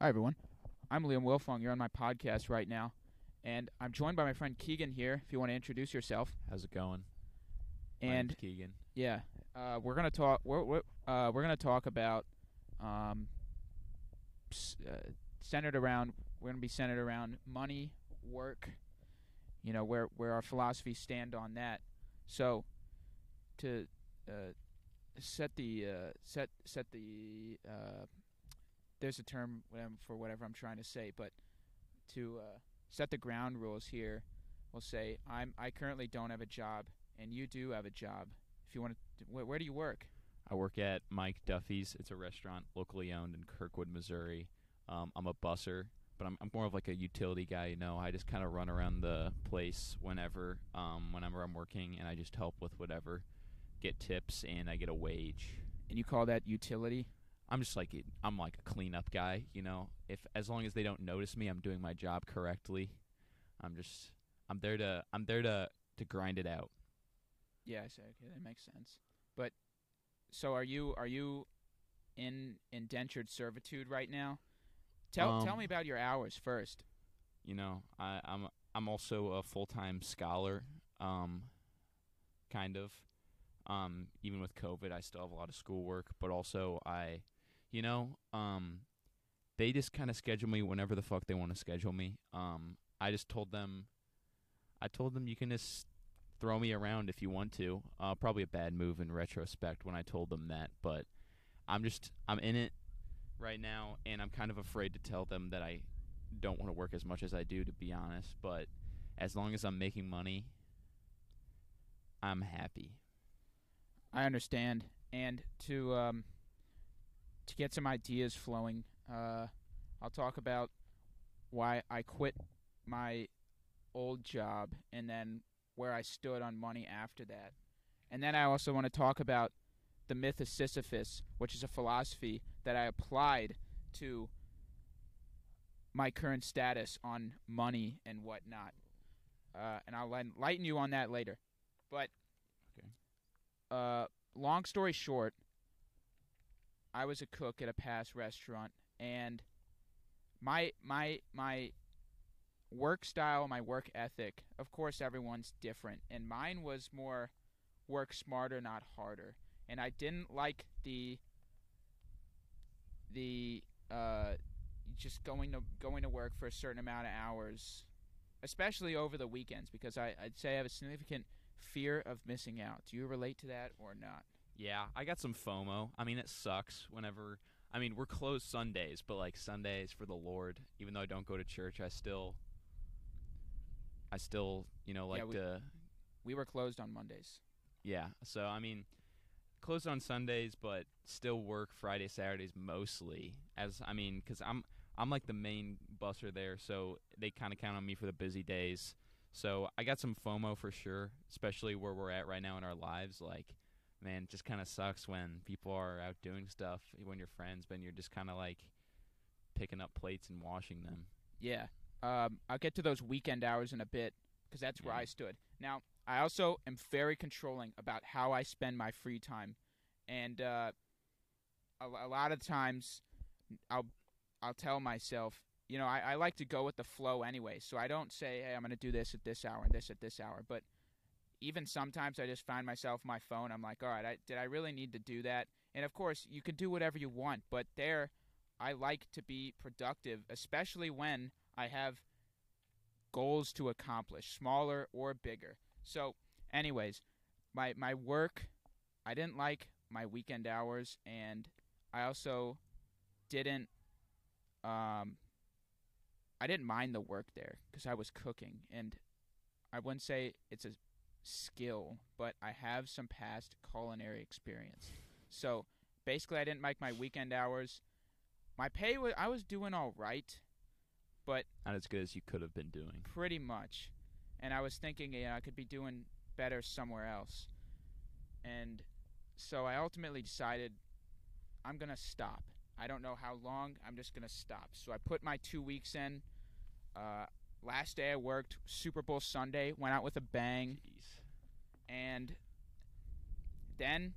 Hi, everyone. I'm Liam Wilfong. You're on my podcast right now. And I'm joined by my friend Keegan here, if you want to introduce yourself. How's it going? And Keegan. yeah, uh, we're gonna talk. We're we're, uh, we're gonna talk about um, s- uh, centered around. We're gonna be centered around money, work. You know where where our philosophies stand on that. So, to uh, set the uh, set set the uh, there's a term for whatever I'm trying to say, but to uh, set the ground rules here, we'll say I'm I currently don't have a job and you do have a job. If you want to, where, where do you work? I work at Mike Duffy's. It's a restaurant locally owned in Kirkwood, Missouri. Um, I'm a busser, but I'm, I'm more of like a utility guy. You know, I just kind of run around the place whenever, um, whenever I'm working, and I just help with whatever. Get tips, and I get a wage. And you call that utility? I'm just like I'm like a cleanup guy. You know, if as long as they don't notice me, I'm doing my job correctly. I'm just I'm there to I'm there to to grind it out. Yeah, I see. okay, that makes sense. But so are you are you in indentured servitude right now? Tell tell Um, me about your hours first. you know I, i'm i'm also a full-time scholar um kind of um even with covid i still have a lot of schoolwork but also i you know um they just kind of schedule me whenever the fuck they want to schedule me um i just told them i told them you can just throw me around if you want to uh probably a bad move in retrospect when i told them that but i'm just i'm in it right now and i'm kind of afraid to tell them that i don't want to work as much as I do, to be honest. But as long as I'm making money, I'm happy. I understand. And to um to get some ideas flowing, uh I'll talk about why I quit my old job and then where I stood on money after that. And then I also want to talk about the myth of Sisyphus, which is a philosophy that I applied to my current status on money and whatnot. Uh, and I'll lighten you on that later. But Okay. uh, long story short, I was a cook at a past restaurant, and my my my work style, my work ethic. Of course, everyone's different, and mine was more work smarter, not harder. And I didn't like the the uh, just going to going to work for a certain amount of hours, especially over the weekends, because I, I'd say I have a significant fear of missing out. Do you relate to that or not? Yeah, I got some FOMO. I mean, it sucks whenever. I mean, we're closed Sundays, but like Sundays for the Lord. Even though I don't go to church, I still, I still, you know, Yeah, like we- to. We were closed on Mondays. Yeah. So I mean, closed on Sundays, but still work Friday, Saturdays mostly. As I mean, because I'm I'm like the main busser there, so they kind of count on me for the busy days. So I got some FOMO for sure, especially where we're at right now in our lives. Like, man, it just kind of sucks when people are out doing stuff when you're friends, but you're just kind of like picking up plates and washing them. Yeah. Um, I'll get to those weekend hours in a bit because that's where Yeah. I stood. Now, I also am very controlling about how I spend my free time, and uh, a, a lot of times, I'll I'll tell myself, you know, I, I like to go with the flow anyway. So I don't say, hey, I'm going to do this at this hour and this at this hour. But even sometimes I just find myself my phone. I'm like, all right, I, did I really need to do that? And of course, you can do whatever you want, but there, I like to be productive, especially when I have goals to accomplish, smaller or bigger. So, anyways, my my work, I didn't like my weekend hours, and I also didn't um I didn't mind the work there because I was cooking, and I wouldn't say it's a skill, but I have some past culinary experience. So basically, I didn't like my weekend hours. My pay was I was doing all right, but Not as good as you could have been doing. pretty much. And I was thinking, yeah, I could be doing better somewhere else. And so I ultimately decided I'm going to stop. I don't know how long, I'm just going to stop. So I put my two weeks in. Uh, last day I worked, Super Bowl Sunday, went out with a bang. Jeez. And then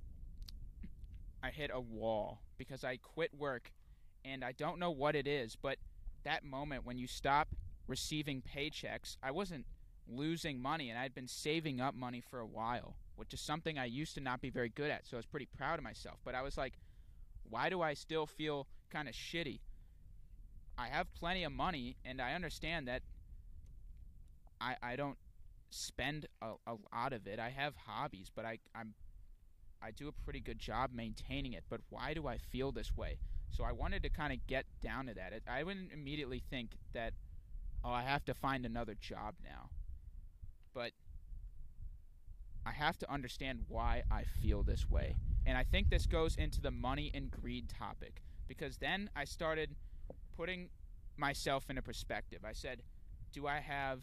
I hit a wall because I quit work and I don't know what it is, but that moment when you stop receiving paychecks, I wasn't losing money, and I'd been saving up money for a while, which is something I used to not be very good at. So I was pretty proud of myself. But I was like, why do I still feel kind of shitty? I have plenty of money, and I understand that I I don't spend a, a lot of it. I have hobbies, but I I'm I do a pretty good job maintaining it. But why do I feel this way? So I wanted to kind of get down to that. I wouldn't immediately think that oh I have to find another job now, but I have to understand why I feel this way. And I think this goes into the money and greed topic because then I started putting myself in a perspective. I said, do I have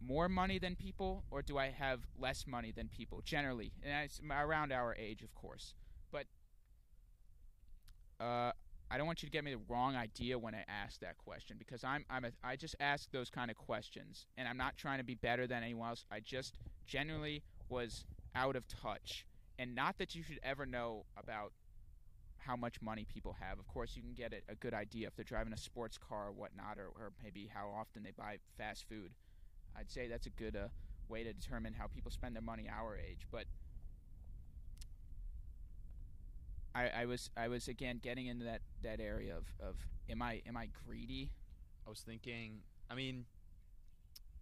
more money than people or do I have less money than people generally? And it's around our age, of course. But uh, I don't want you to get me the wrong idea when I ask that question because I'm I'm a, I just ask those kind of questions and I'm not trying to be better than anyone else. I just genuinely was out of touch. And not that you should ever know about how much money people have. Of course, you can get a, a good idea if they're driving a sports car or whatnot, or, or maybe how often they buy fast food. I'd say that's a good uh, way to determine how people spend their money our age. But I, I was I was again getting into that, that area of, of am I am I greedy? I was thinking. I mean,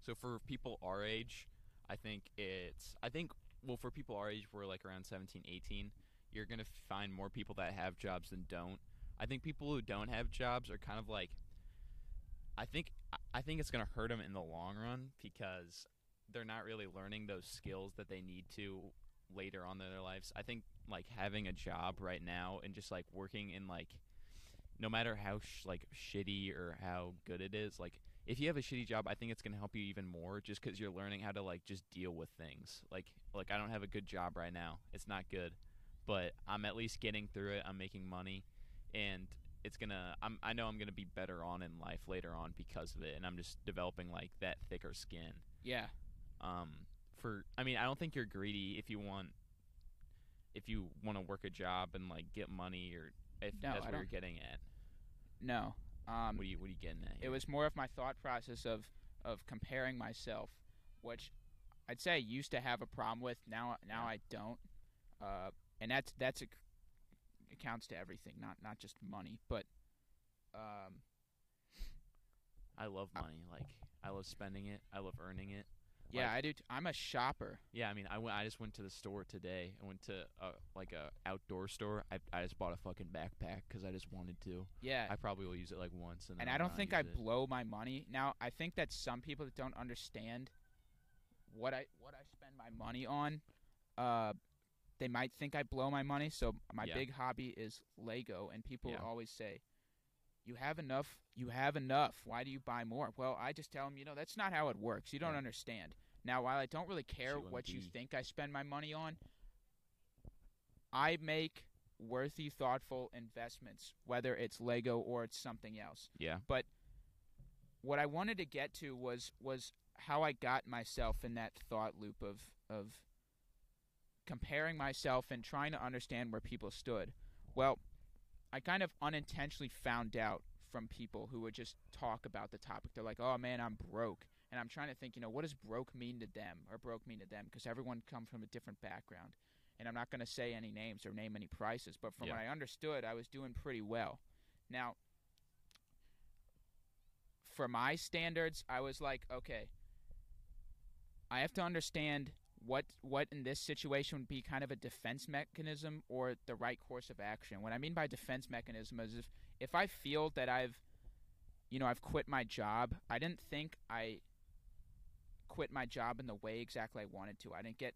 so for people our age, I think it's. I think well for people our age, we're like around 17, 18. You're gonna find more people that have jobs than don't. I think people who don't have jobs are kind of like. I think I think it's gonna hurt them in the long run because they're not really learning those skills that they need to later on in their lives. I think like having a job right now and just like working in like no matter how sh- like shitty or how good it is, like if you have a shitty job, I think it's going to help you even more just cuz you're learning how to like just deal with things. Like like I don't have a good job right now. It's not good, but I'm at least getting through it. I'm making money and it's to I'm I know I'm to be better on in life later on because of it and I'm just developing like that thicker skin. Yeah. Um for I mean, I don't think you're greedy if you want if you want to work a job and like get money or if No, that's I what you're getting at. No. Um, What are you what are you getting at? it was more of my thought process of of comparing myself, which I'd say I used to have a problem with. Now now Yeah. I don't, uh, and that's that's a, accounts to everything, not not just money, but um, I love money. Like I love spending it. I love earning it. yeah, Like- I do. T- I'm a shopper. Yeah, I mean, I went. I just went to the store today. I went to uh, like a outdoor store. I I just bought a fucking backpack because I just wanted to. Yeah, I probably will use it like once, and, and I don't think I it. blow my money. Now I think that some people that don't understand what I what I spend my money on, uh, they might think I blow my money. So my Yeah. big hobby is Lego, and people Yeah. always say, "You have enough. You have enough. Why do you buy more?" Well, I just tell them, you know, that's not how it works. You don't Yeah. understand. Now, while I don't really care what you think I spend my money on, I make worthy, thoughtful investments, whether it's Lego or it's something else Yeah. But what I wanted to get to was was how I got myself in that thought loop of of comparing myself and trying to understand where people stood. Well, I kind of unintentionally found out from people who would just talk about the topic. They're like, "Oh man, I'm broke." And I'm trying to think, you know, what does broke mean to them or broke mean to them because everyone comes from a different background. And I'm not going to say any names or name any prices, but from Yeah. what I understood, I was doing pretty well. Now, for my standards, I was like, okay, I have to understand what what in this situation would be kind of a defense mechanism or the right course of action. What I mean by defense mechanism is if if I feel that I've you know, I've quit my job, I didn't think I quit my job in the way exactly I wanted to. I didn't get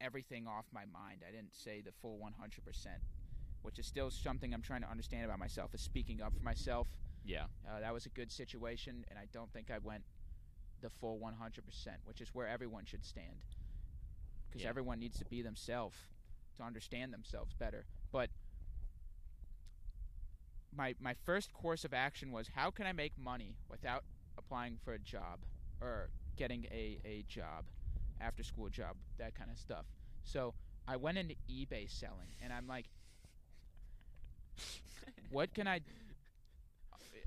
everything off my mind. I didn't say the full 100%, which is still something I'm trying to understand about myself is speaking up for myself. Yeah. Uh, that was a good situation, and I don't think I went the full 100%, which is where everyone should stand. Because Yeah. everyone needs to be themselves to understand themselves better. But my my first course of action was how can I make money without applying for a job or getting a, a job, after school job, that kind of stuff. So I went into eBay selling, and I'm like, what can I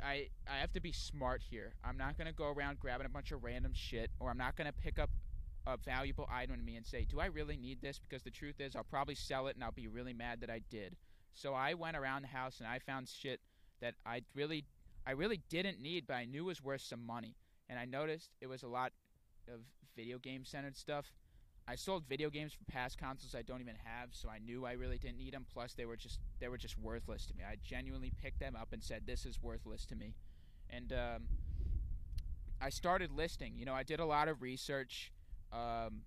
I I have to be smart here. I'm not gonna go around grabbing a bunch of random shit, or I'm not gonna pick up a valuable item to me and say, "Do I really need this?" Because the truth is, I'll probably sell it and I'll be really mad that I did. So I went around the house and I found shit that I really I really didn't need, but I knew was worth some money. And I noticed it was a lot of video game centered stuff. I sold video games for past consoles I don't even have, so I knew I really didn't need them. Plus, they were just they were just worthless to me. I genuinely picked them up and said, "This is worthless to me," and um, I started listing. You know, I did a lot of research. Um,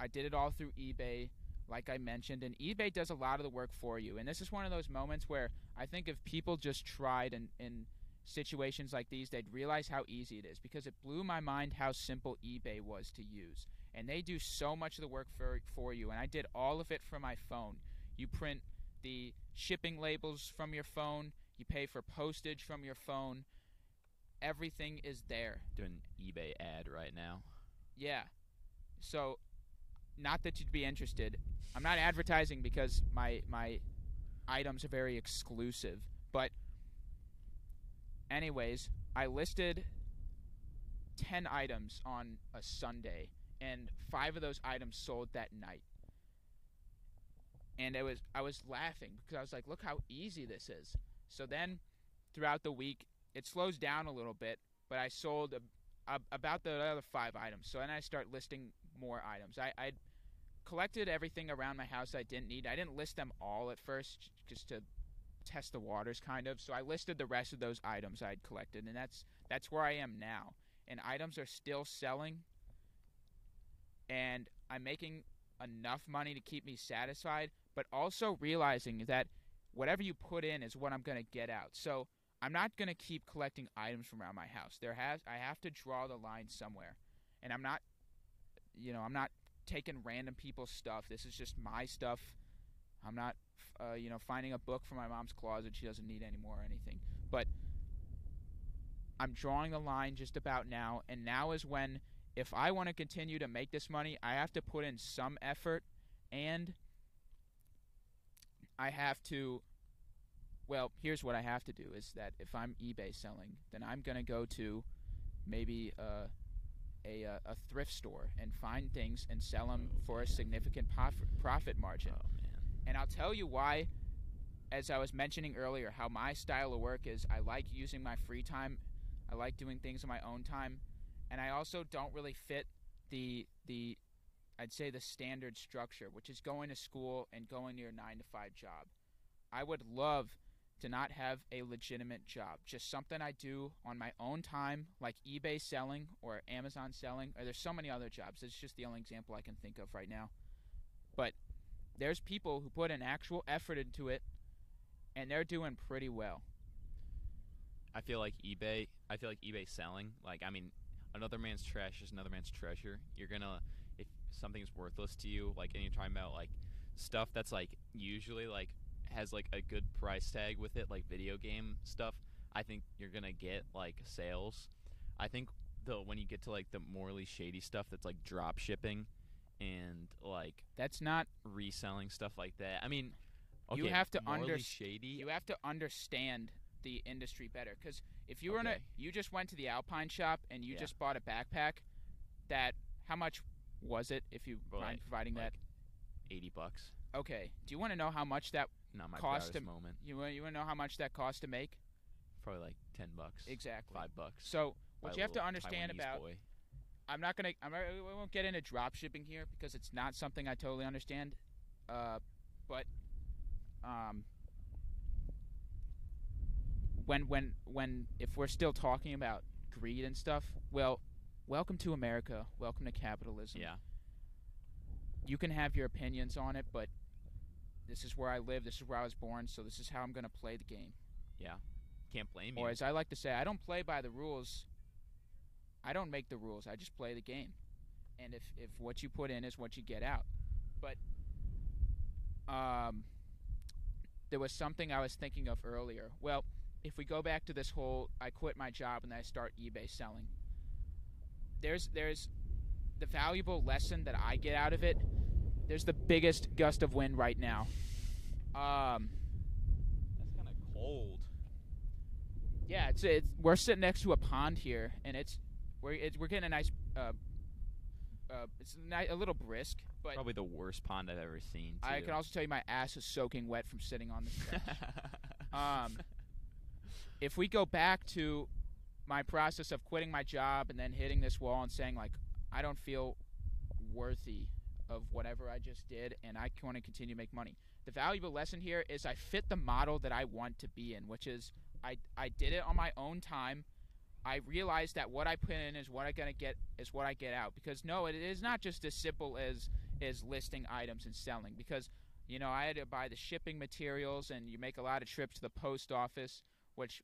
I did it all through eBay, like I mentioned, and eBay does a lot of the work for you. And this is one of those moments where I think if people just tried and in situations like these, they'd realize how easy it is because it blew my mind how simple eBay was to use and they do so much of the work for for you. And I did all of it from my phone. You print the shipping labels from your phone. You pay for postage from your phone. Everything is there. Doing eBay ad right now. Yeah. So, not that you'd be interested. I'm not advertising because my my items are very exclusive. But, anyways, I listed ten items on a Sunday and five of those items sold that night. And it was I was laughing because I was like, look how easy this is. So then throughout the week it slows down a little bit, but I sold a, a, about the other five items. So then I start listing more items. I I collected everything around my house I didn't need. I didn't list them all at first just to test the waters kind of. So I listed the rest of those items I'd collected and that's that's where I am now. And items are still selling and I'm making enough money to keep me satisfied, but also realizing that whatever you put in is what I'm going to get out. So I'm not going to keep collecting items from around my house. There has I have to draw the line somewhere. And I'm not you know, I'm not taking random people's stuff. This is just my stuff. I'm not uh, you know, finding a book from my mom's closet she doesn't need anymore or anything. But I'm drawing the line just about now, and now is when if I want to continue to make this money, I have to put in some effort and I have to well, here's what I have to do is that if I'm eBay selling, then I'm going to go to maybe uh, a uh, a thrift store and find things and sell them for a significant profit profit margin. Oh man. And I'll tell you why as I was mentioning earlier how my style of work is I like using my free time. I like doing things on my own time and I also don't really fit the the I'd say the standard structure, which is going to school and going to your 9 to 5 job. I would love to not have a legitimate job, just something I do on my own time, like eBay selling or Amazon selling, or there's so many other jobs. It's just the only example I can think of right now. But there's people who put an actual effort into it and they're doing pretty well. I feel like eBay. I feel like eBay selling. Like I mean, another man's trash is another man's treasure. You're gonna if something's worthless to you, like and you're talking about like stuff that's like usually like has like a good price tag with it, like video game stuff. I think you're gonna get like sales. I think though when you get to like the morally shady stuff that's like drop shipping and like That's not reselling stuff like that. I mean, okay, You have to shady. you have to understand the industry better cuz if you were in a you just went to the Alpine shop and you Yeah. just bought a backpack that how much was it if you Well, mind like- providing like eighty bucks. Okay. Do you want to know how much that Not my cost to- moment. you want you want to know how much that cost to make? Probably like ten bucks. Exactly. Five bucks. So, what you have to understand Taiwanese about boy. I'm not gonna. I'm, I won't get into drop shipping here because it's not something I totally understand. Uh, but um, when when when if we're still talking about greed and stuff, well, welcome to America. Welcome to capitalism. Yeah. You can have your opinions on it, but this is where I live. This is where I was born. So this is how I'm gonna play the game. Yeah. Can't blame you. Or as I like to say, I don't play by the rules. I don't make the rules. I just play the game. And if if what you put in is what you get out. But um there was something I was thinking of earlier. Well, if we go back to this whole I quit my job and I start eBay selling. There's there's the valuable lesson that I get out of it. There's the biggest gust of wind right now. Um That's kind of cold. Yeah, it's it's we're sitting next to a pond here, and it's we're it's, we're getting a nice uh, uh it's a, a little brisk, but Probably the worst pond I've ever seen. I can also tell you my ass is soaking wet from sitting on this bench. um, if we go back to my process of quitting my job and then hitting this wall and saying like I don't feel worthy of whatever I just did and I want to continue to make money. The valuable lesson here is I fit the model that I want to be in, which is I I did it on my own time. I realized that what I put in is what I gonna get is what I get out. Because no, it is not just as simple as as listing items and selling. Because you know I had to buy the shipping materials, and you make a lot of trips to the post office, which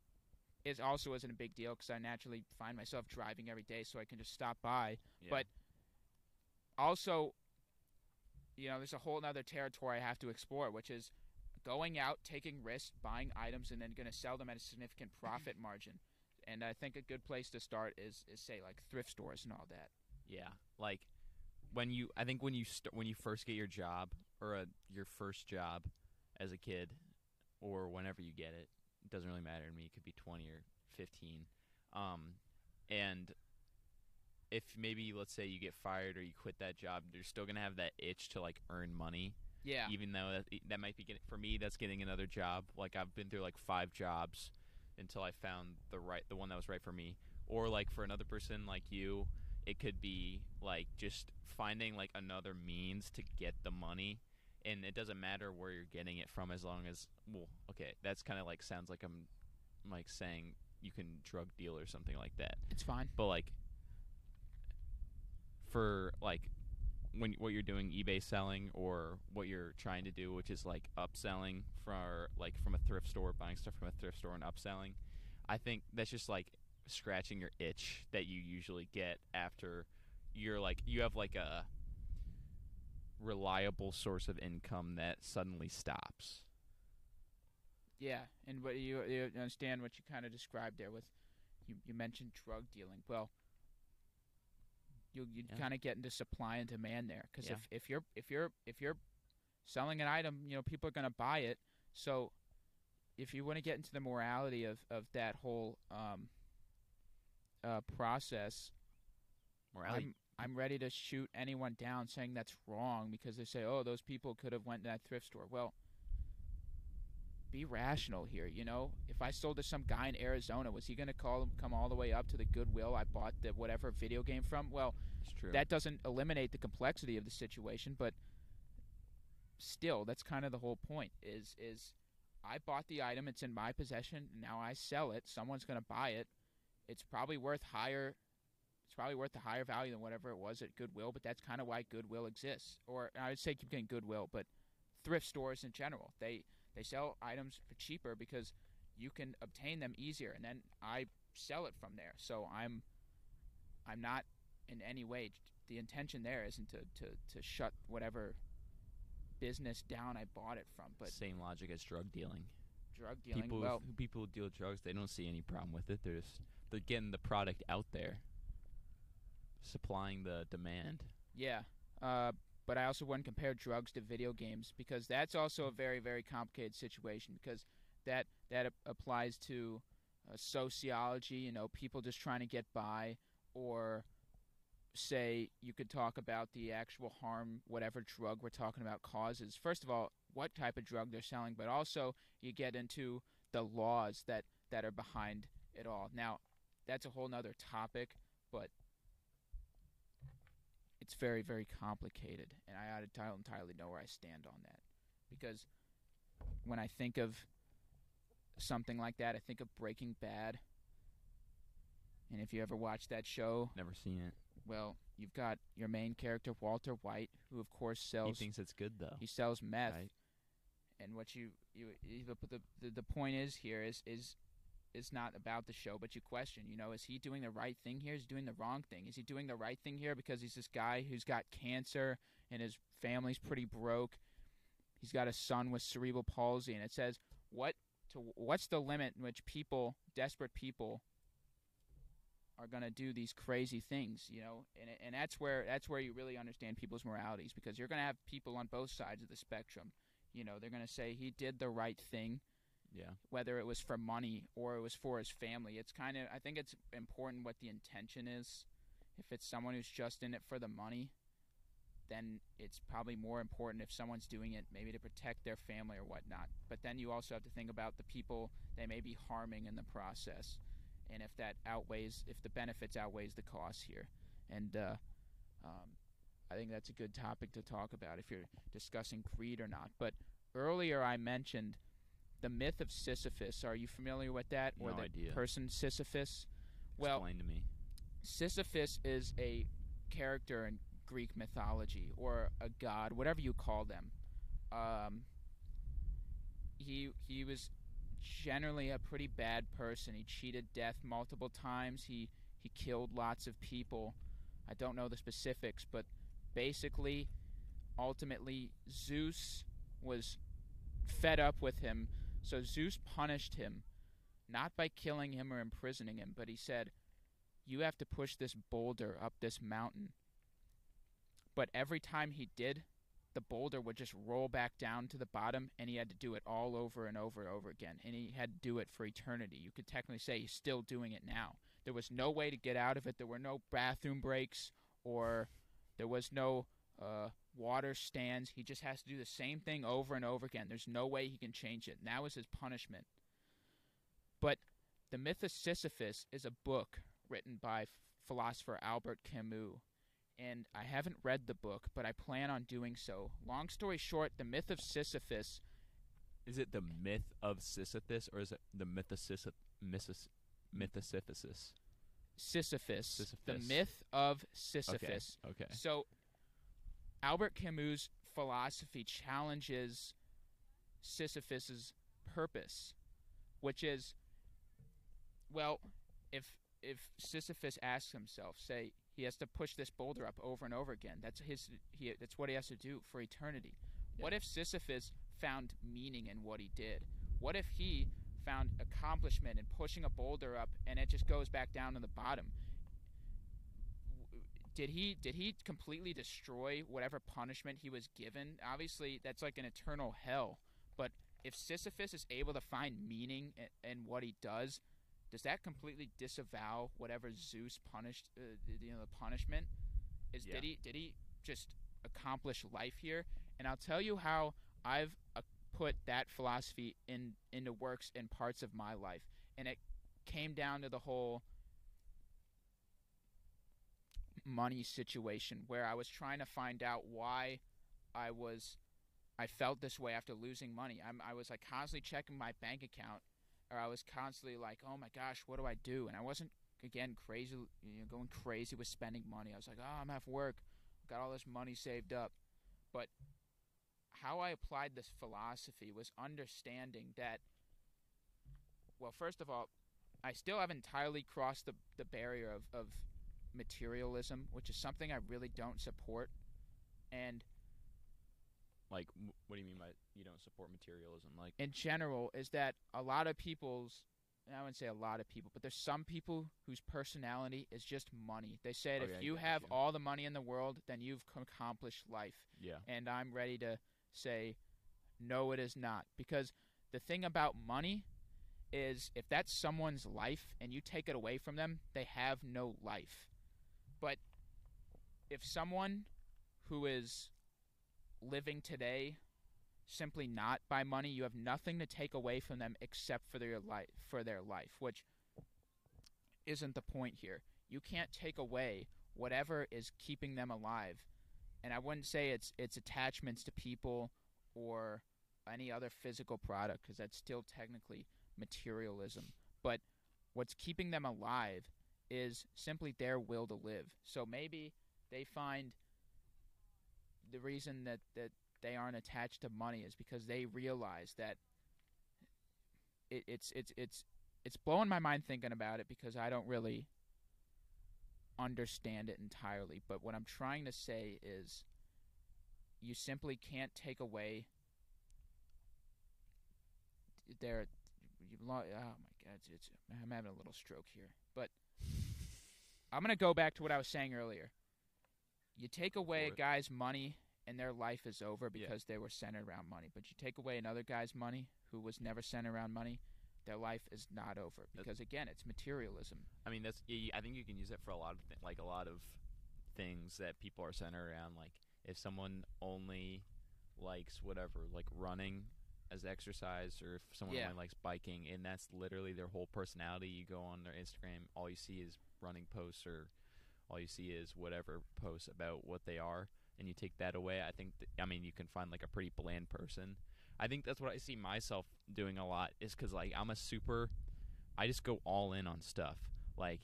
is also isn't a big deal because I naturally find myself driving every day, so I can just stop by. Yeah. but- Also, you know, there's a whole other territory I have to explore, which is going out, taking risks, buying items, and then going to sell them at a significant profit margin. And I think a good place to start is, is say like thrift stores and all that. Yeah, like when you, I think when you st- when you first get your job or a, your first job as a kid, or whenever you get it, it doesn't really matter to me. It could be twenty or fifteen, um, and if maybe let's say you get fired or you quit that job, you're still gonna have that itch to like earn money, Yeah. even though that, that might be getting for me. That's getting another job. Like I've been through like five jobs until I found the right, the one that was right for me. Or like for another person like you, it could be like just finding like another means to get the money and it doesn't matter where you're getting it from as long as well okay that's kind of like sounds like i'm like saying you can drug deal or something like that It's fine. but like for like when what you're doing eBay selling or what you're trying to do which is like upselling for like from a thrift store buying stuff from a thrift store and upselling I think that's just like scratching your itch that you usually get after you're like you have like a reliable source of income that suddenly stops Yeah, and what you, you understand what you kind of described there with you, you mentioned drug dealing. Well, you you Yeah. kind of get into supply and demand there because Yeah. if, if you're if you're if you're selling an item, you know people are going to buy it. So if you want to get into the morality of of that whole um, uh, process, morality I'm I'm ready to shoot anyone down saying that's wrong because they say, "Oh, those people could have went to that thrift store." Well, be rational here, you know? If I sold to some guy in Arizona, was he going to call him, come all the way up to the Goodwill I bought the whatever video game from? Well, that doesn't eliminate the complexity of the situation, but still, that's kind of the whole point is is I bought the item, it's in my possession, now I sell it, someone's going to buy it. It's probably worth higher it's probably worth a higher value than whatever it was at Goodwill, but that's kind of why Goodwill exists. Or I would say keep getting Goodwill, but thrift stores in general. They they sell items for cheaper because you can obtain them easier and then I sell it from there. So I'm I'm not in any way the intention there isn't to, to, to shut whatever business down I bought it from, but same logic as drug dealing. Drug dealing people well who people who deal drugs they don't see any problem with it. They're just they're getting the product out there supplying the demand. Yeah, uh, but I also wouldn't compare drugs to video games because that's also a very very complicated situation because that that ap- applies to uh, sociology. You know, people just trying to get by, or say you could talk about the actual harm whatever drug we're talking about causes. First of all, what type of drug they're selling, but also you get into the laws that that are behind it all. Now, that's a whole nother topic, but it's very very complicated and i ought to entirely know where i stand on that. Because when i think of something like that i think of breaking bad. And if you ever watch that show never seen it. well you've got your main character walter white who of course sells. he thinks it's good though. he sells meth. Right. And what you you, the the the point is here is is is not about the show, but you question, you know, is he doing the right thing here? Is he doing the wrong thing? Is he doing the right thing here because he's this guy who's got cancer and his family's pretty broke? He's got a son with cerebral palsy, and it says what to what's the limit in which people, desperate people, are gonna do these crazy things, you know? And and that's where that's where you really understand people's moralities because you're gonna have people on both sides of the spectrum. You know, they're gonna say he did the right thing Yeah. whether it was for money or it was for his family. It's kind of I think it's important what the intention is. If it's someone who's just in it for the money, then it's probably more important if someone's doing it maybe to protect their family or whatnot. But then you also have to think about the people they may be harming in the process, and if that outweighs, if the benefits outweighs the costs here, and uh, um, I think that's a good topic to talk about if you're discussing greed or not. But earlier I mentioned the myth of Sisyphus. Are you familiar with that, or No the idea. person Sisyphus? Well, Explain to me. Sisyphus is a character in Greek mythology or a god, whatever you call them. Um, he he was generally a pretty bad person. He cheated death multiple times. He he killed lots of people. I don't know the specifics, but basically, ultimately, Zeus was fed up with him, so Zeus punished him, not by killing him or imprisoning him, but he said, "You have to push this boulder up this mountain." But every time he did, the boulder would just roll back down to the bottom, and he had to do it all over and over and over again. And he had to do it for eternity. You could technically say he's still doing it now. There was no way to get out of it. There were no bathroom breaks, or there was no uh, water stands. He just has to do the same thing over and over again. There's no way he can change it. That was his punishment. But The Myth of Sisyphus is a book written by philosopher Albert Camus. And I haven't read the book, but I plan on doing so. Long story short, The Myth of Sisyphus Is it the myth of Sisyphus or is it the myth of Sisyphus? Mythosiphus. Sisyphus, the Sisyphus. myth of Sisyphus. Okay. Okay. So, Albert Camus' philosophy challenges Sisyphus's purpose, which is, well, if if Sisyphus asks himself, say he has to push this boulder up over and over again, that's his he that's what he has to do for eternity. What if Sisyphus found meaning in what he did? What if he found accomplishment in pushing a boulder up and it just goes back down to the bottom? Did he did he completely destroy whatever punishment he was given? Obviously, that's like an eternal hell. But if Sisyphus is able to find meaning in, in what he does, does that completely disavow whatever Zeus punished? Uh, you know, the punishment is Yeah. did he did he just accomplish life here? And I'll tell you how I've uh, put that philosophy in into works in parts of my life, and it came down to the whole money situation where I was trying to find out why I was I felt this way after losing money. I'm I was like constantly checking my bank account or I was constantly like, "Oh my gosh, what do I do?" And I wasn't again crazy, you know, going crazy with spending money. I was like, "Oh, I'm off work. Got all this money saved up." But how I applied this philosophy was understanding that well, first of all, I still haven't entirely crossed the the barrier of, of materialism, which is something I really don't support. And Like, what do you mean by you don't support materialism? Like, in general, is that a lot of people's, I wouldn't say a lot of people, but there's some people whose personality is just money. They say that Okay, oh, if I you have you. all the money in the world, then you've accomplished life. yeah, And I'm ready to say, no, it is not. Because the thing about money is if that's someone's life and you take it away from them, they have no life. But if someone who is living today simply not by money, you have nothing to take away from them except for their life for their life, which isn't the point here. You can't take away whatever is keeping them alive. And I wouldn't say it's it's attachments to people or any other physical product because that's still technically materialism. But what's keeping them alive is simply their will to live. So maybe they find the reason that, that they aren't attached to money is because they realize that it, it's it's it's it's blowing my mind thinking about it because I don't really understand it entirely. But what I'm trying to say is you simply can't take away their oh my god it's, it's I'm having a little stroke here. But I'm going to go back to what I was saying earlier. You take away a guy's money and their life is over Yeah. because they were centered around money. But you take away another guy's money who was never centered around money, their life is not over because again, it's materialism. I mean, that's. I think you can use it for a lot of th- like a lot of things that people are centered around. Like if someone only likes whatever, like running as exercise, or if someone Yeah. only likes biking, and that's literally their whole personality. You go on their Instagram, all you see is running posts, or all you see is whatever posts about what they are, and you take that away. I think. Th- I mean, you can find like a pretty bland person. I think that's what I see myself doing a lot is because like I'm a super I just go all in on stuff. Like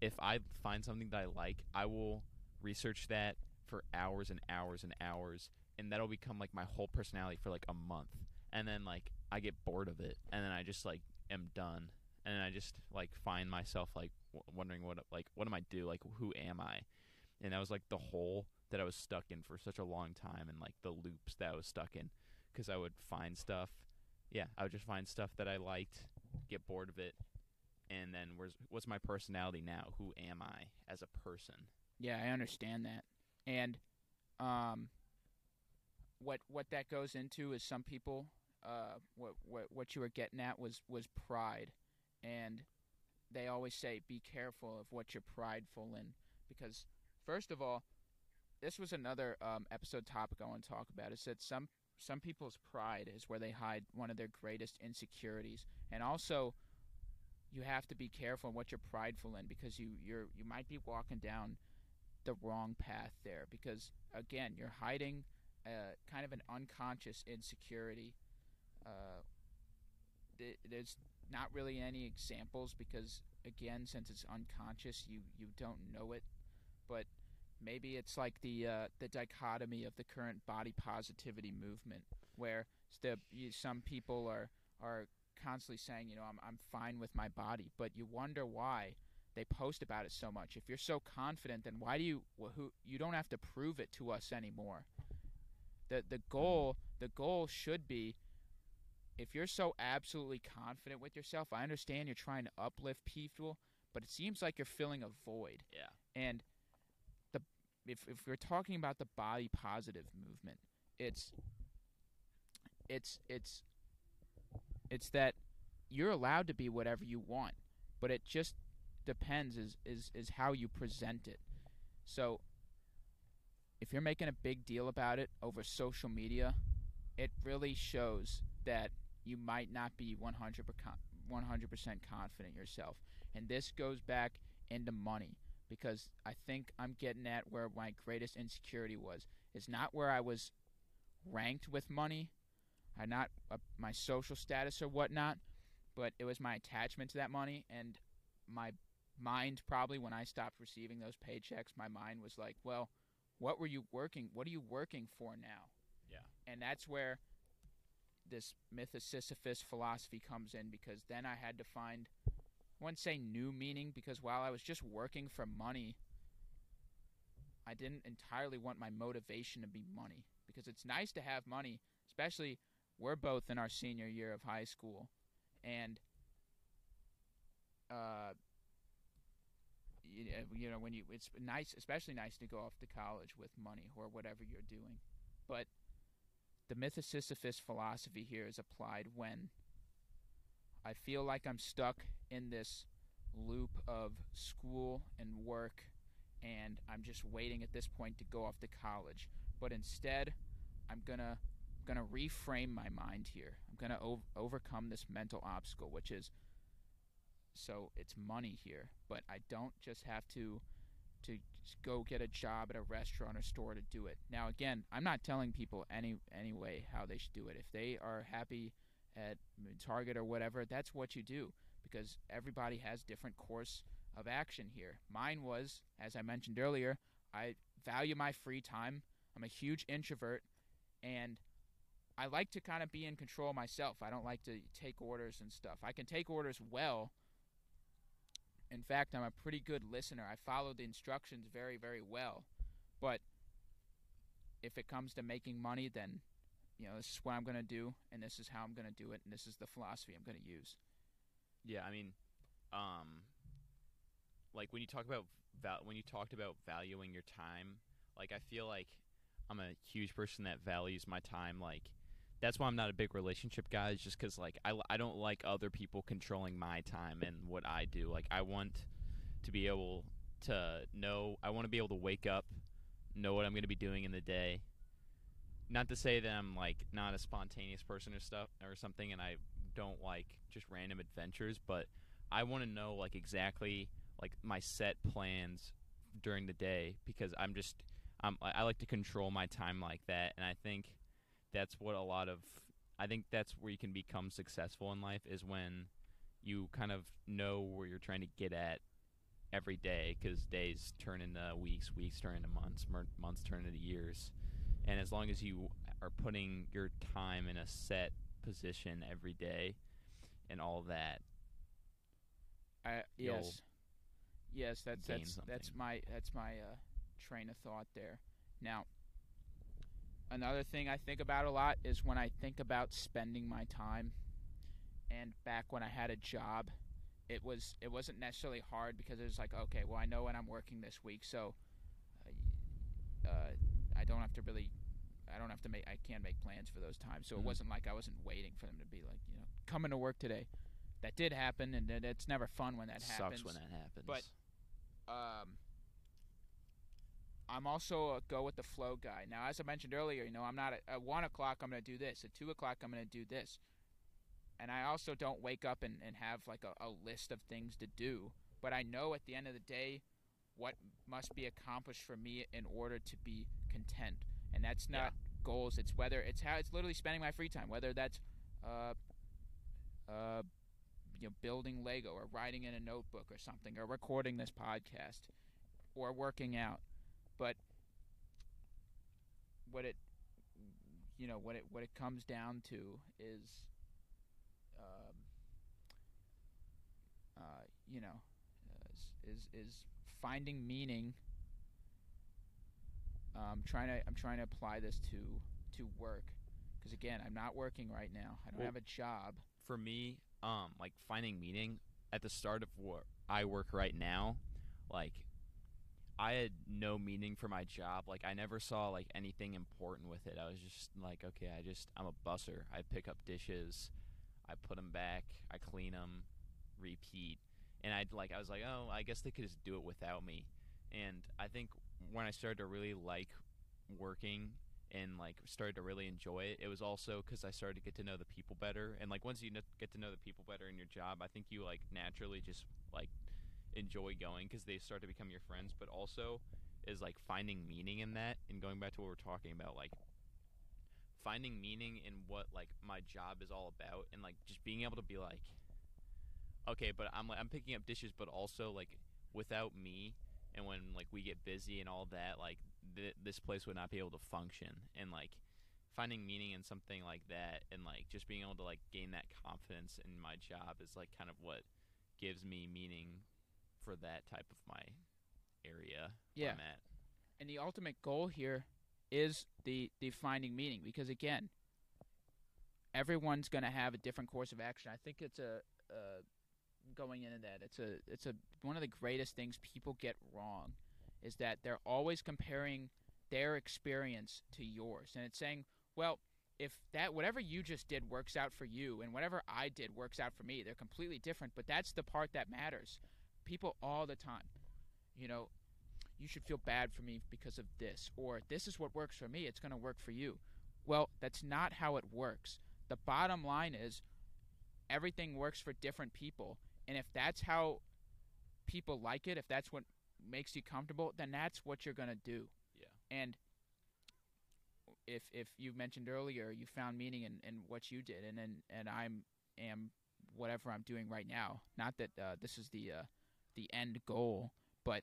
if I find something that I like, I will research that for hours and hours and hours and that'll become like my whole personality for like a month. And then like I get bored of it and then I just like am done. And I just like find myself like wondering what like what am I do? Like who am I? And that was like the hole that I was stuck in for such a long time and like the loops that I was stuck in because I would find stuff. Yeah, I would just find stuff that I liked, get bored of it, and then where's what's my personality now? Who am I as a person? Yeah, I understand that. And um what what that goes into is some people uh what what what you were getting at was was pride. And they always say be careful of what you're prideful in because first of all, this was another um episode topic I want to talk about. Is that some some people's pride is where they hide one of their greatest insecurities. And also you have to be careful in what you're prideful in because you you're you might be walking down the wrong path there because again you're hiding uh, kind of an unconscious insecurity uh, there's not really any examples because again since it's unconscious you you don't know it but maybe it's like the uh, the dichotomy of the current body positivity movement where the, you, some people are are constantly saying you know I'm I'm fine with my body but you wonder why they post about it so much. If you're so confident, then why do you wh- who you don't have to prove it to us anymore. The the goal the goal should be if you're so absolutely confident with yourself, I understand you're trying to uplift people, but it seems like you're filling a void. Yeah. And the if if we're talking about the body positive movement, it's it's it's it's that you're allowed to be whatever you want, but it just depends is is is how you present it. So if you're making a big deal about it over social media, it really shows that you might not be 100 100% confident yourself. And this goes back into money because I think I'm getting at where my greatest insecurity was. It's not where I was ranked with money, I not uh, my social status or whatnot, but it was my attachment to that money and my mind probably when I stopped receiving those paychecks, my mind was like, well, what were you working? What are you working for now? Yeah. And that's where this myth of Sisyphus philosophy comes in because then I had to find, I wouldn't say new meaning because while I was just working for money, I didn't entirely want my motivation to be money. Because it's nice to have money, especially we're both in our senior year of high school, and uh, you, you know when you it's nice, especially nice to go off to college with money or whatever you're doing, but the myth of Sisyphus philosophy here is applied when I feel like I'm stuck in this loop of school and work and I'm just waiting at this point to go off to college. But instead, I'm gonna gonna reframe my mind here. I'm gonna ov- overcome this mental obstacle, which is so it's money here. But I don't just have to to go get a job at a restaurant or store to do it. Now, again, I'm not telling people any anyway how they should do it. If they are happy at Target or whatever, that's what you do because everybody has different course of action here. Mine was, as I mentioned earlier, I value my free time. I'm a huge introvert and I like to kind of be in control myself. I don't like to take orders and stuff. I can take orders well. In fact, I'm a pretty good listener. I follow the instructions very, very well. But if it comes to making money, then you know, this is what I'm going to do and this is how I'm going to do it and this is the philosophy I'm going to use. Yeah, I mean, um, like when you talk about val- when you talked about valuing your time, like I feel like I'm a huge person that values my time. Like that's why I'm not a big relationship guy. Is just because like I I don't like other people controlling my time and what I do. Like I want to be able to know. I want to be able to wake up, know what I'm going to be doing in the day. Not to say that I'm like not a spontaneous person or stuff or something, and I don't like just random adventures, but I want to know like exactly like my set plans during the day because I'm just um, I I like to control my time like that, and I think that's what a lot of I think that's where you can become successful in life is when you kind of know where you're trying to get at every day because days turn into weeks, weeks turn into months, months turn into years, and as long as you are putting your time in a set position every day and all that, I, yes, yes. That's that's that's my that's my uh, train of thought there. Now, another thing I think about a lot is when I think about spending my time. And back when I had a job, it was it wasn't necessarily hard because it was like okay, well I know when I'm working this week, so uh, uh, I don't have to really. I don't have to make. I can't make plans for those times, so Mhm. it wasn't like I wasn't waiting for them to be like, you know, coming to work today. That did happen, and it's never fun when that sucks happens. Sucks when that happens. but- um, I'm also a go with the flow guy. Now, as I mentioned earlier, you know, I'm not at, at one o'clock. I'm going to do this. At two o'clock, I'm going to do this. And I also don't wake up and, and have like a, a list of things to do. But I know at the end of the day what must be accomplished for me in order to be content. And that's not Yeah. goals. It's whether it's how it's literally spending my free time. Whether that's uh, uh, you know, building Lego or writing in a notebook or something, or recording this podcast, or working out. But what it, you know, what it what it comes down to is, um, uh, you know, is is, is finding meaning. Um, trying to I'm trying to apply this to to work because again I'm not working right now. I don't Well- have a job. for me, um, like finding meaning at the start of what I work right now, like I had no meaning for my job. Like I never saw like anything important with it. I was just like, okay, I just I'm a busser. I pick up dishes, I put them back, I clean them, repeat. And I'd like I was like, oh, I guess they could just do it without me. And I think when I started to really like working and like started to really enjoy it, it was also because I started to get to know the people better. And like once you get to know the people better in your job, I think you like naturally just like enjoy going because they start to become your friends. But also is like finding meaning in that and going back to what we're talking about, like finding meaning in what like my job is all about and like just being able to be like okay but i'm like i'm picking up dishes but also like without me and when like we get busy and all that like th- this place would not be able to function and like finding meaning in something like that and like just being able to like gain that confidence in my job is like kind of what gives me meaning for that type of my area Yeah. I'm at. and the ultimate goal here is the the finding meaning because again everyone's going to have a different course of action i think it's a uh, going into that it's a it's a one of the greatest things people get wrong is that they're always comparing their experience to yours and it's saying well if that whatever you just did works out for you and whatever i did works out for me they're completely different but that's the part that matters people all the time you know you should feel bad for me because of this, or this is what works for me, it's going to work for you. Well, that's not how it works. The bottom line is everything works for different people, and if that's how people like it, if that's what makes you comfortable, then that's what you're going to do. Yeah. And if if you mentioned earlier you found meaning in, in what you did and and, and I'm am whatever I'm doing right now. Not that uh, this is the uh, the end goal, but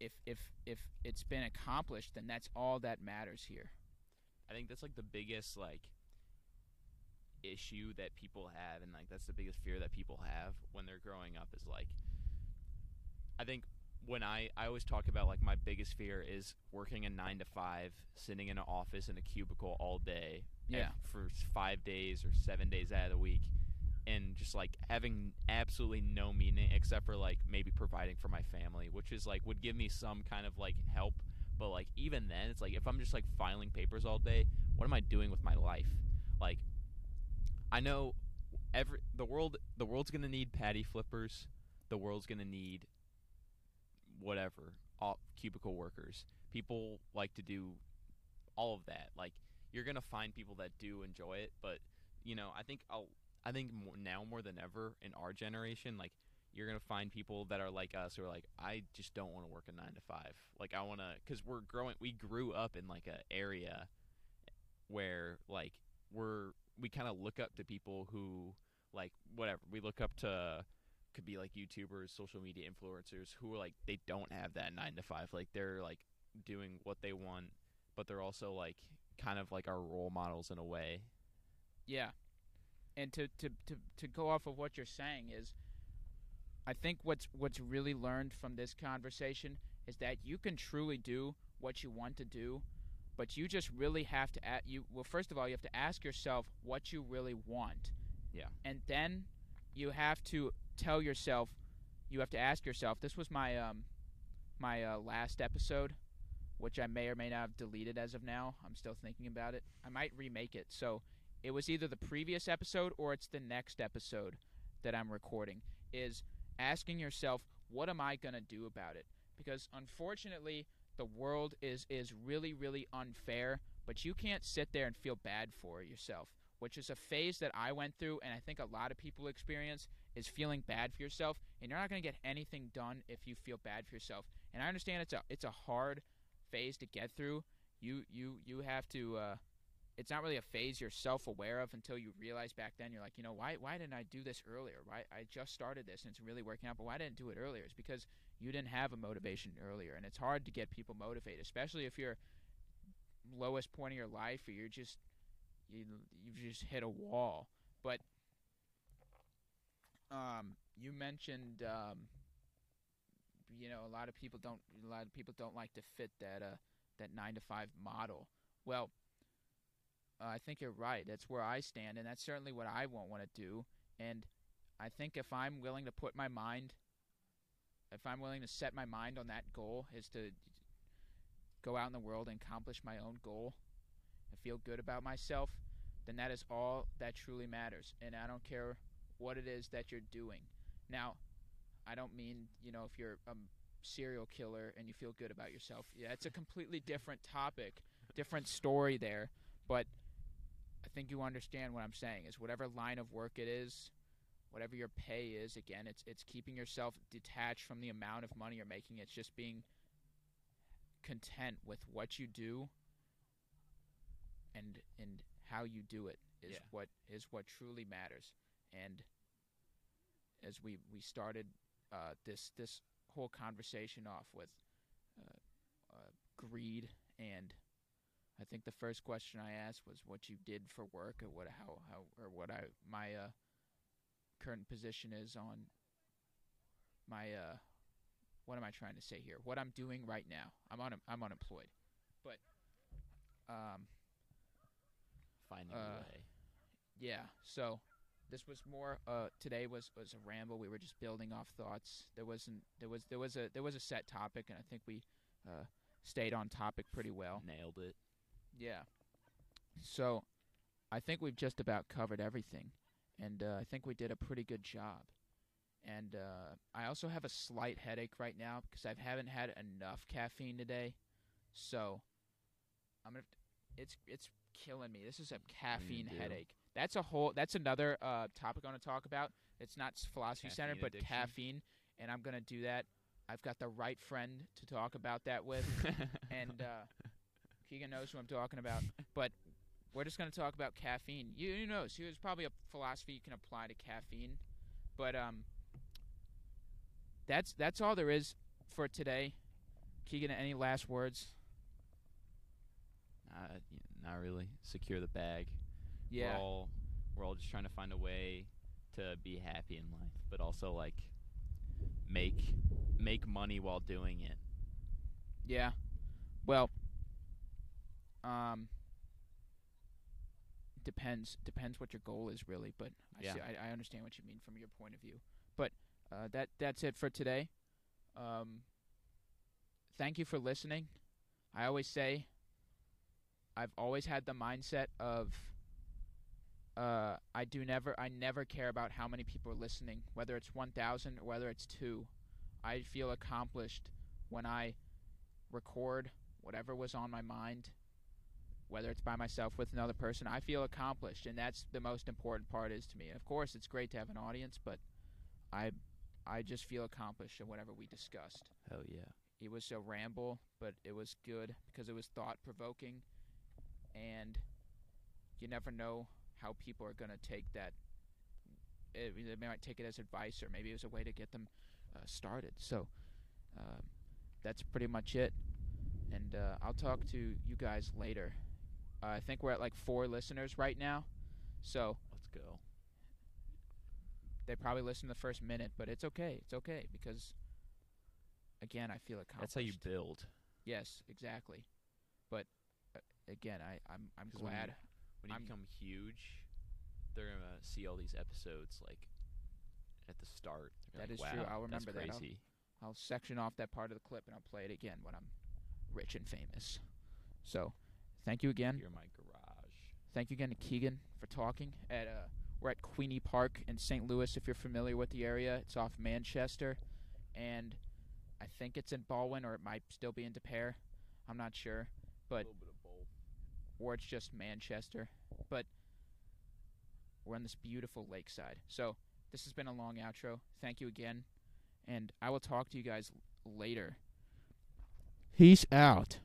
if if if it's been accomplished, then that's all that matters here. I think that's like the biggest like issue that people have and like that's the biggest fear that people have when they're growing up is like I think when I I always talk about like my biggest fear is working a 9 to 5 sitting in an office in a cubicle all day Yeah. for 5 days or 7 days out of the week and just like having absolutely no meaning except for like maybe providing for my family which is like would give me some kind of like help but like even then it's like if i'm just like filing papers all day what am I doing with my life? Like, I know every the world the world's gonna need patty flippers. The world's gonna need whatever all, cubicle workers. People like to do all of that. Like you're gonna find people that do enjoy it, but you know I think I'll, I think more, now more than ever in our generation, like you're gonna find people that are like us who are like I just don't want to work a nine to five. Like I want to because we're growing. We grew up in like a area where like we're we kind of look up to people who like whatever we look up to could be like YouTubers, social media influencers who are like they don't have that nine to five. Like they're like doing what they want, but they're also like kind of like our role models in a way. Yeah. And to, to, to, to go off of what you're saying is I think what's what's really learned from this conversation is that you can truly do what you want to do, but you just really have to at you well first of all you have to ask yourself what you really want. Yeah. And then you have to tell yourself you have to ask yourself this was my um my uh, last episode which I may or may not have deleted as of now. I'm still thinking about it. I might remake it. So it was either the previous episode or it's the next episode that I'm recording. Is asking yourself, what am I going to do about it? Because unfortunately, the world is is really really unfair, but you can't sit there and feel bad for yourself, which is a phase that I went through and I think a lot of people experience is feeling bad for yourself, and you're not going to get anything done if you feel bad for yourself. And I understand it's a it's a hard phase to get through. You you you have to uh it's not really a phase you're self-aware of until you realize back then you're like, you know, why why didn't I do this earlier? Why I just started this and it's really working out, but why didn't I do it earlier? It's because you didn't have a motivation earlier, and it's hard to get people motivated, especially if you're lowest point of your life or you're just you you've just hit a wall. But um, you mentioned um, you know a lot of people don't a lot of people don't like to fit that uh that nine to five model. Well, uh, I think you're right. That's where I stand, and that's certainly what I won't want to do. And I think if I'm willing to put my mind, if I'm willing to set my mind on that goal, is to go out in the world and accomplish my own goal and feel good about myself, then that is all that truly matters. And I don't care what it is that you're doing. Now, I don't mean, you know, if you're a serial killer and you feel good about yourself. Yeah, it's a completely different topic, different story there. But think you understand what I'm saying is whatever line of work it is, whatever your pay is, again, it's it's keeping yourself detached from the amount of money you're making. It's just being content with what you do and and how you do it is Yeah. what is what truly matters. And as we we started uh, this this whole conversation off with uh, uh, greed and I think the first question I asked was what you did for work or what how how or what I my uh, current position is on my uh what am I trying to say here? What I'm doing right now. I'm un- I'm unemployed. But um Finding Uh, a way. yeah, so this was more uh today was was a ramble. We were just building off thoughts. There wasn't there was there was a there was a set topic and I think we uh stayed on topic pretty well. Nailed it. Yeah. So, I think we've just about covered everything, and uh, I think we did a pretty good job. And uh, I also have a slight headache right now because I haven't had enough caffeine today. So, I'm gonna. It's it's killing me. This is a caffeine headache. That's a whole. That's another uh, topic I want to talk about. It's not philosophy centered, but addiction? caffeine, and I'm gonna do that. I've got the right friend to talk about that with and uh, Keegan knows who I'm talking about. But we're just going to talk about caffeine. You, who knows? There's probably a philosophy you can apply to caffeine, but um, that's that's all there is for today. Keegan, any last words? Not, not really. Secure the bag. Yeah, We're all we're all just trying to find a way to be happy in life, but also like make make money while doing it. yeah. Well, um, depends depends what your goal is really. But I Yeah. see, I, I understand what you mean from your point of view. But uh, that that's it for today. Um, thank you for listening. I always say I've always had the mindset of uh I do never I never care about how many people are listening, whether it's 1000 or whether it's 2. I feel accomplished when I record whatever was on my mind, whether it's by myself with another person. I feel accomplished and that's the most important part is to me. Of course, it's great to have an audience, but I I just feel accomplished in whatever we discussed. Hell yeah. It was a ramble, but it was good because it was thought provoking, and you never know how people are gonna take that. It, they might take it as advice, or maybe it was a way to get them uh, started. So um, that's pretty much it, and uh, I'll talk to you guys later. Uh, I think we're at like four listeners right now, so Let's go. they probably listened the first minute, but it's okay. It's okay because again, I feel accomplished. That's how you build. Yes, exactly. But uh, again, I I'm I'm 'Cause when you- glad. When you I'm- become huge, they're gonna see all these episodes like at the start. That like, is true. I'll remember that. I'll- crazy. I'll section off that part of the clip and I'll play it again when I'm rich and famous. So, thank you again. You're my garage. Thank you again to Keegan for talking. At uh, we're at Queeny Park in St. Louis. If you're familiar with the area, it's off Manchester, and I think it's in Ballwin or it might still be in Des Peres. I'm not sure, but a little bit of both. or it's just Manchester. But we're on this beautiful lakeside. So this has been a long outro. Thank you again, and I will talk to you guys later. Peace out.